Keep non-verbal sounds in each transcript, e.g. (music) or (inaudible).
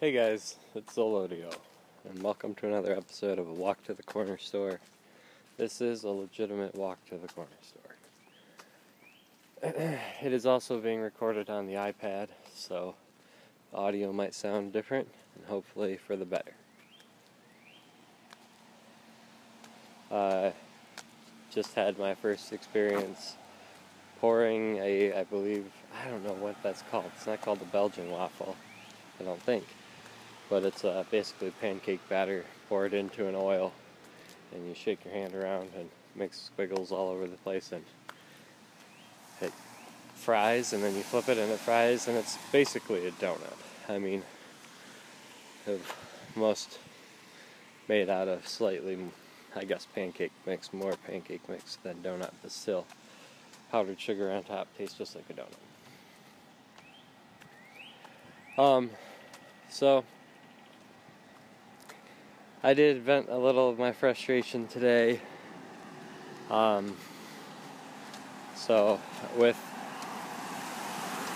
Hey guys, it's Zolodio, and welcome to another episode of A Walk to the Corner Store. This is a legitimate walk to the corner store. (clears throat) it is also being recorded on the iPad, so audio might sound different, and hopefully for the better. Uh, just had my first experience pouring a, I believe, I don't know what that's called. It's not called the Belgian waffle, I don't think but it's uh, basically pancake batter poured into an oil and you shake your hand around and makes squiggles all over the place and it fries and then you flip it and it fries and it's basically a donut. I mean, most made out of slightly, I guess, pancake mix, more pancake mix than donut, but still powdered sugar on top tastes just like a donut. Um, so I did vent a little of my frustration today. Um, so with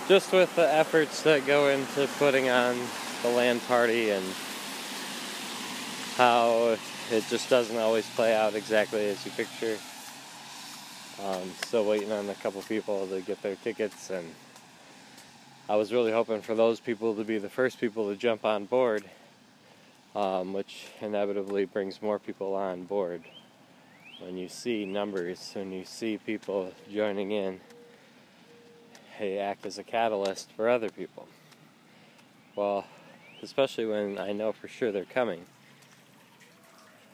just with the efforts that go into putting on the LAN party and how it just doesn't always play out exactly as you picture. Um, still waiting on a couple people to get their tickets, and I was really hoping for those people to be the first people to jump on board um, which inevitably brings more people on board. When you see numbers, when you see people joining in, they act as a catalyst for other people. Well, especially when I know for sure they're coming,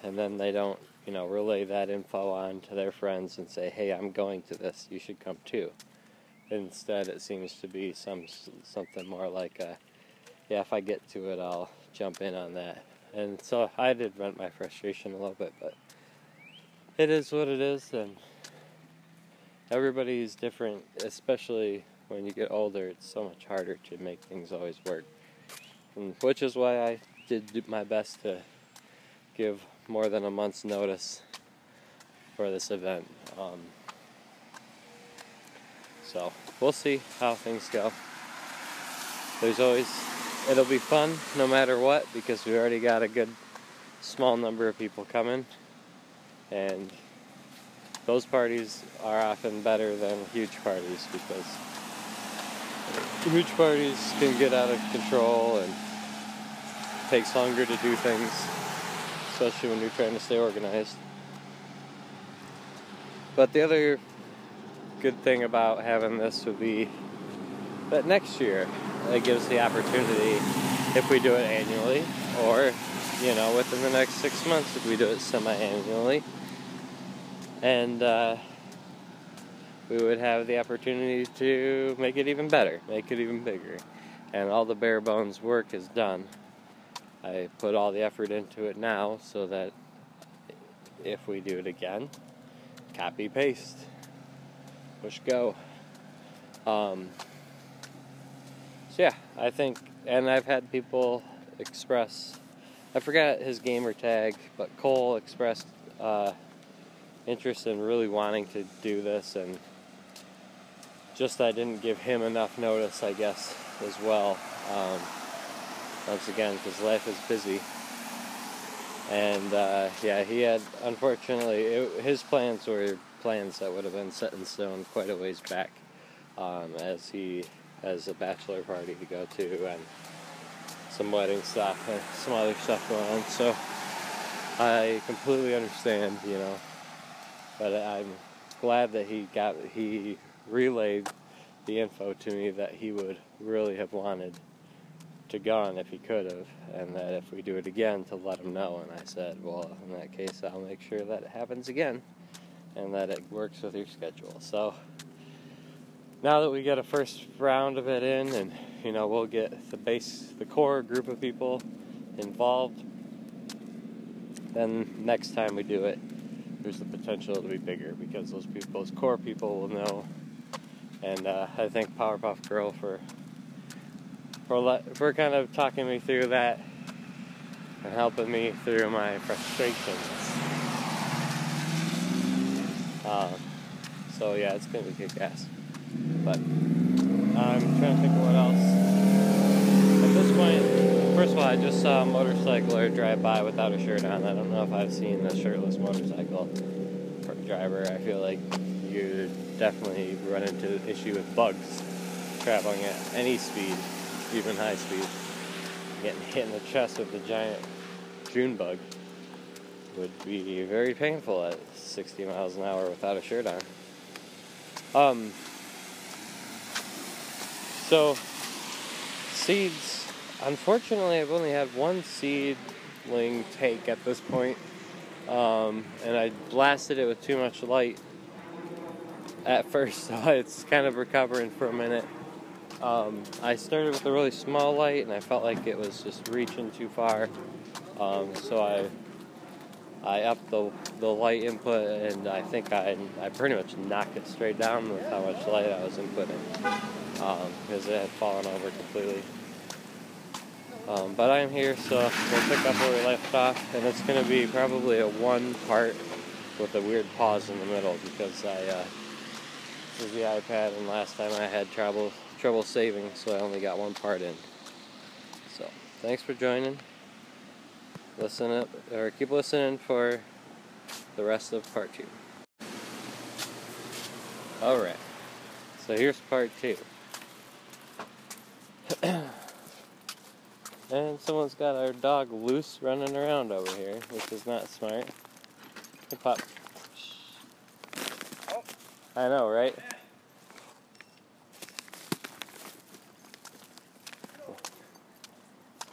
and then they don't, you know, relay that info on to their friends and say, "Hey, I'm going to this. You should come too." Instead, it seems to be some something more like a, "Yeah, if I get to it, I'll jump in on that. And so I did vent my frustration a little bit, but it is what it is, and everybody's different, especially when you get older. It's so much harder to make things always work, and which is why I did my best to give more than a month's notice for this event. Um, so we'll see how things go. There's always it'll be fun no matter what because we already got a good small number of people coming. And those parties are often better than huge parties because huge parties can get out of control and takes longer to do things especially when you're trying to stay organized. But the other good thing about having this would be that next year it gives the opportunity if we do it annually or you know within the next six months if we do it semi-annually. And uh, we would have the opportunity to make it even better make it even bigger. And all the bare bones work is done. I put all the effort into it now so that if we do it again copy paste push go. Um, yeah, I think, and I've had people express, I forgot his gamer tag, but Cole expressed uh, interest in really wanting to do this, and just I didn't give him enough notice, I guess, as well. Um, once again, because life is busy. And uh, yeah, he had, unfortunately, it, his plans were plans that would have been set in stone quite a ways back um, as he as a bachelor party to go to and some wedding stuff and some other stuff going on. So I completely understand, you know, but I'm glad that he got he relayed the info to me that he would really have wanted to go on if he could have, and that if we do it again, to let him know. And I said, well, in that case, I'll make sure that it happens again, and that it works with your schedule. So now that we get a first round of it in and you know we'll get the base the core group of people involved then next time we do it there's the potential to be bigger because those people those core people will know and uh, I thank Powerpuff Girl for for for kind of talking me through that and helping me through my frustrations. Uh, so yeah, it's gonna be kick ass. But I'm trying to think of what else. At this point, First of all, I just saw a motorcycler drive by without a shirt on. I don't know if I've seen a shirtless motorcycle driver. I feel like you definitely run into issue with bugs traveling at any speed, even high speed. Getting hit in the chest with a giant June bug would be very painful at 60 miles an hour without a shirt on. Um, so, seeds, unfortunately, I've only had one seedling take at this point. Um, and I blasted it with too much light at first, (laughs) so it's kind of recovering for a minute. Um, I started with a really small light, and I felt like it was just reaching too far. Um, so I I upped the the light input, and I think I I pretty much knocked it straight down with how much light I was inputting because um, it had fallen over completely. Um, but I'm here, so we'll pick up where we left off, and it's going to be probably a one part with a weird pause in the middle because I uh, the iPad, and last time I had trouble trouble saving, so I only got one part in. So thanks for joining. Listen up, or keep listening for the rest of part two. All right, so here's part two. (clears throat) And someone's got our dog loose running around over here, which is not smart. Hey, Pop. Oh. I know, right?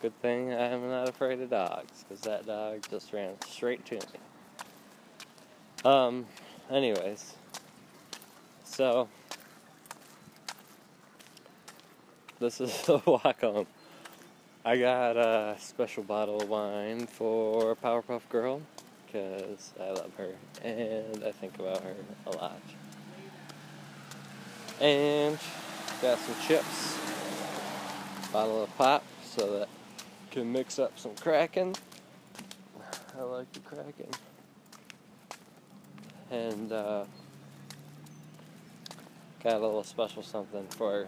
Good thing I'm not afraid of dogs, because that dog just ran straight to me. Um, anyways. So, this is (laughs) the walk home. I got a special bottle of wine for Powerpuff Girl because I love her and I think about her a lot. And got some chips, bottle of pop so that can mix up some Kraken. I like the Kraken. And uh, got a little special something for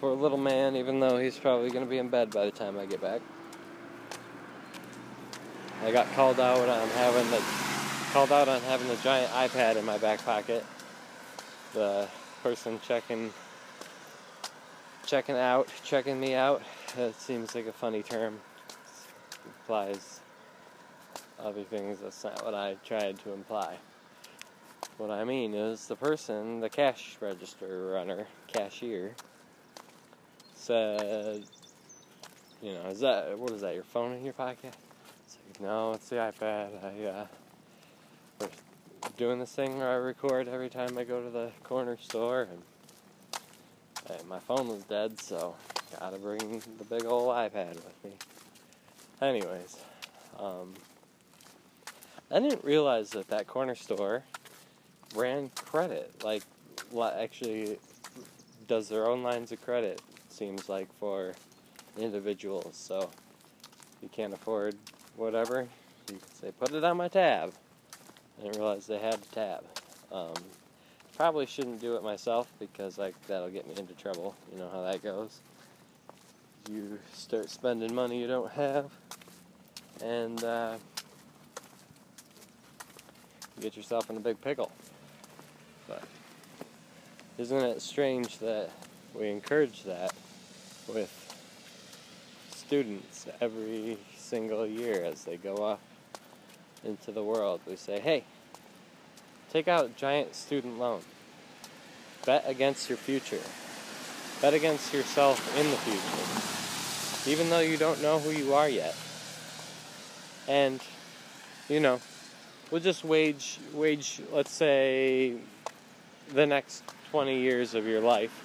for a little man, even though he's probably going to be in bed by the time I get back. I got called out on having the called out on having the giant iPad in my back pocket. The person checking checking out, checking me out. It seems like a funny term. It implies other things. That's not what I tried to imply. What I mean is the person, the cash register runner, cashier, said, you know, is that what is that? Your phone in your pocket? It's like, no, it's the iPad. I uh, we're doing this thing where I record every time I go to the corner store, and my phone was dead, so gotta bring the big old iPad with me. Anyways, um, I didn't realize that that corner store ran credit, like actually does their own lines of credit seems like for individuals. So you can't afford whatever, you can say, put it on my tab. I didn't realize they had a tab. Um, probably shouldn't do it myself because like that'll get me into trouble. You know how that goes. You start spending money you don't have, and uh, you get yourself in a big pickle. But isn't it strange that we encourage that with students every single year as they go off into the world. We say, hey, take out giant student loan. Bet against your future. Bet against yourself in the future. Even though you don't know who you are yet. And, you know, we'll just wage, wage, let's say, the next 20 years of your life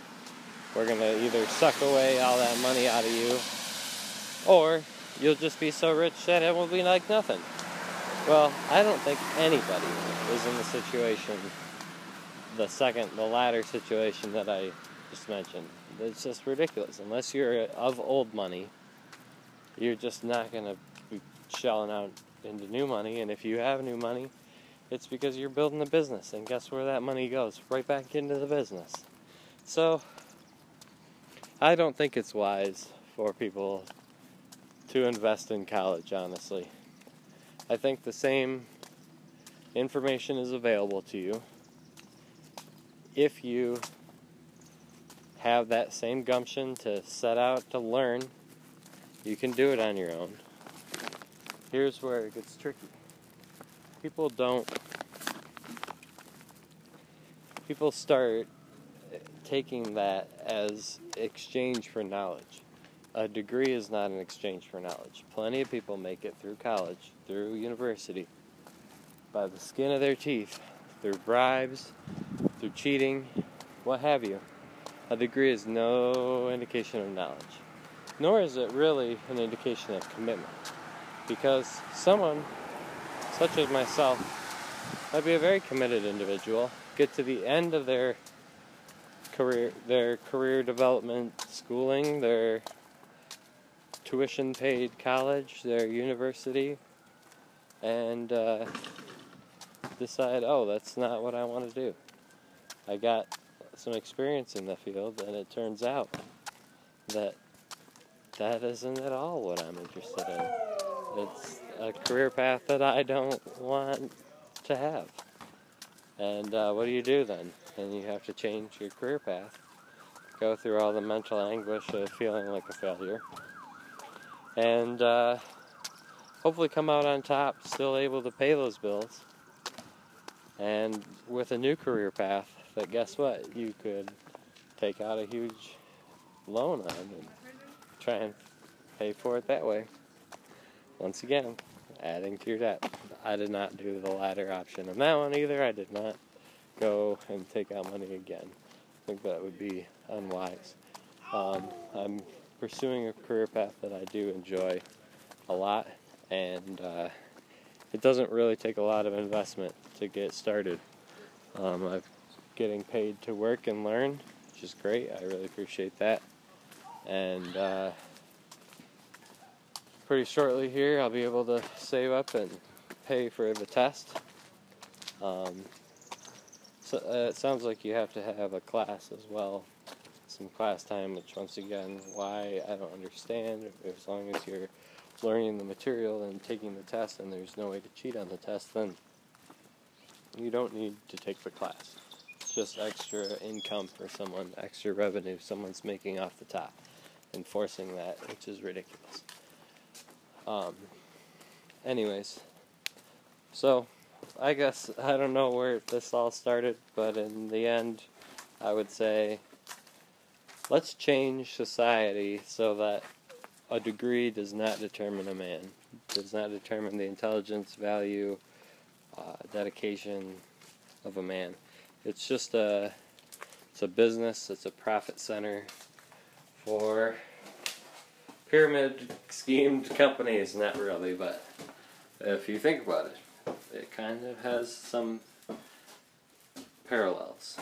we're going to either suck away all that money out of you, or you'll just be so rich that it will be like nothing. Well, I don't think anybody is in the situation, the second, the latter situation that I just mentioned. It's just ridiculous. Unless you're of old money, you're just not going to be shelling out into new money. And if you have new money, it's because you're building a business. And guess where that money goes? Right back into the business. So, I don't think it's wise for people to invest in college, honestly. I think the same information is available to you if you have that same gumption to set out to learn, you can do it on your own. Here's where it gets tricky. People don't, people start taking that as exchange for knowledge. A degree is not an exchange for knowledge. Plenty of people make it through college, through university, by the skin of their teeth, through bribes, through cheating, what have you. A degree is no indication of knowledge, nor is it really an indication of commitment. Because someone, such as myself, might be a very committed individual, get to the end of their career, their career development schooling, their tuition paid college, their university, and uh, decide, oh, that's not what I want to do. I got some experience in the field, and it turns out that that isn't at all what I'm interested in. It's a career path that I don't want to have. And uh, what do you do then? Then you have to change your career path, go through all the mental anguish of feeling like a failure, and uh, hopefully come out on top, still able to pay those bills, and with a new career path but guess what? You could take out a huge loan on and try and pay for it that way. Once again, adding to your debt. I did not do the latter option on that one either. I did not go and take out money again. I think that would be unwise. Um, I'm pursuing a career path that I do enjoy a lot, and uh, it doesn't really take a lot of investment to get started. Um, I've getting paid to work and learn, which is great. I really appreciate that. And uh, pretty shortly here, I'll be able to save up and pay for the test. Um, so uh, it sounds like you have to have a class as well, some class time, which once again, why I don't understand. As long as you're learning the material and taking the test, and there's no way to cheat on the test, then you don't need to take the class It's just extra income for someone, extra revenue someone's making off the top, enforcing that, which is ridiculous. Um, anyways, so I guess I don't know where this all started, but in the end, I would say let's change society so that a degree does not determine a man, does not determine the intelligence, value, uh, dedication of a man. It's just a it's a business. It's a profit center for pyramid schemed companies. Not really, but if you think about it, it kind of has some parallels.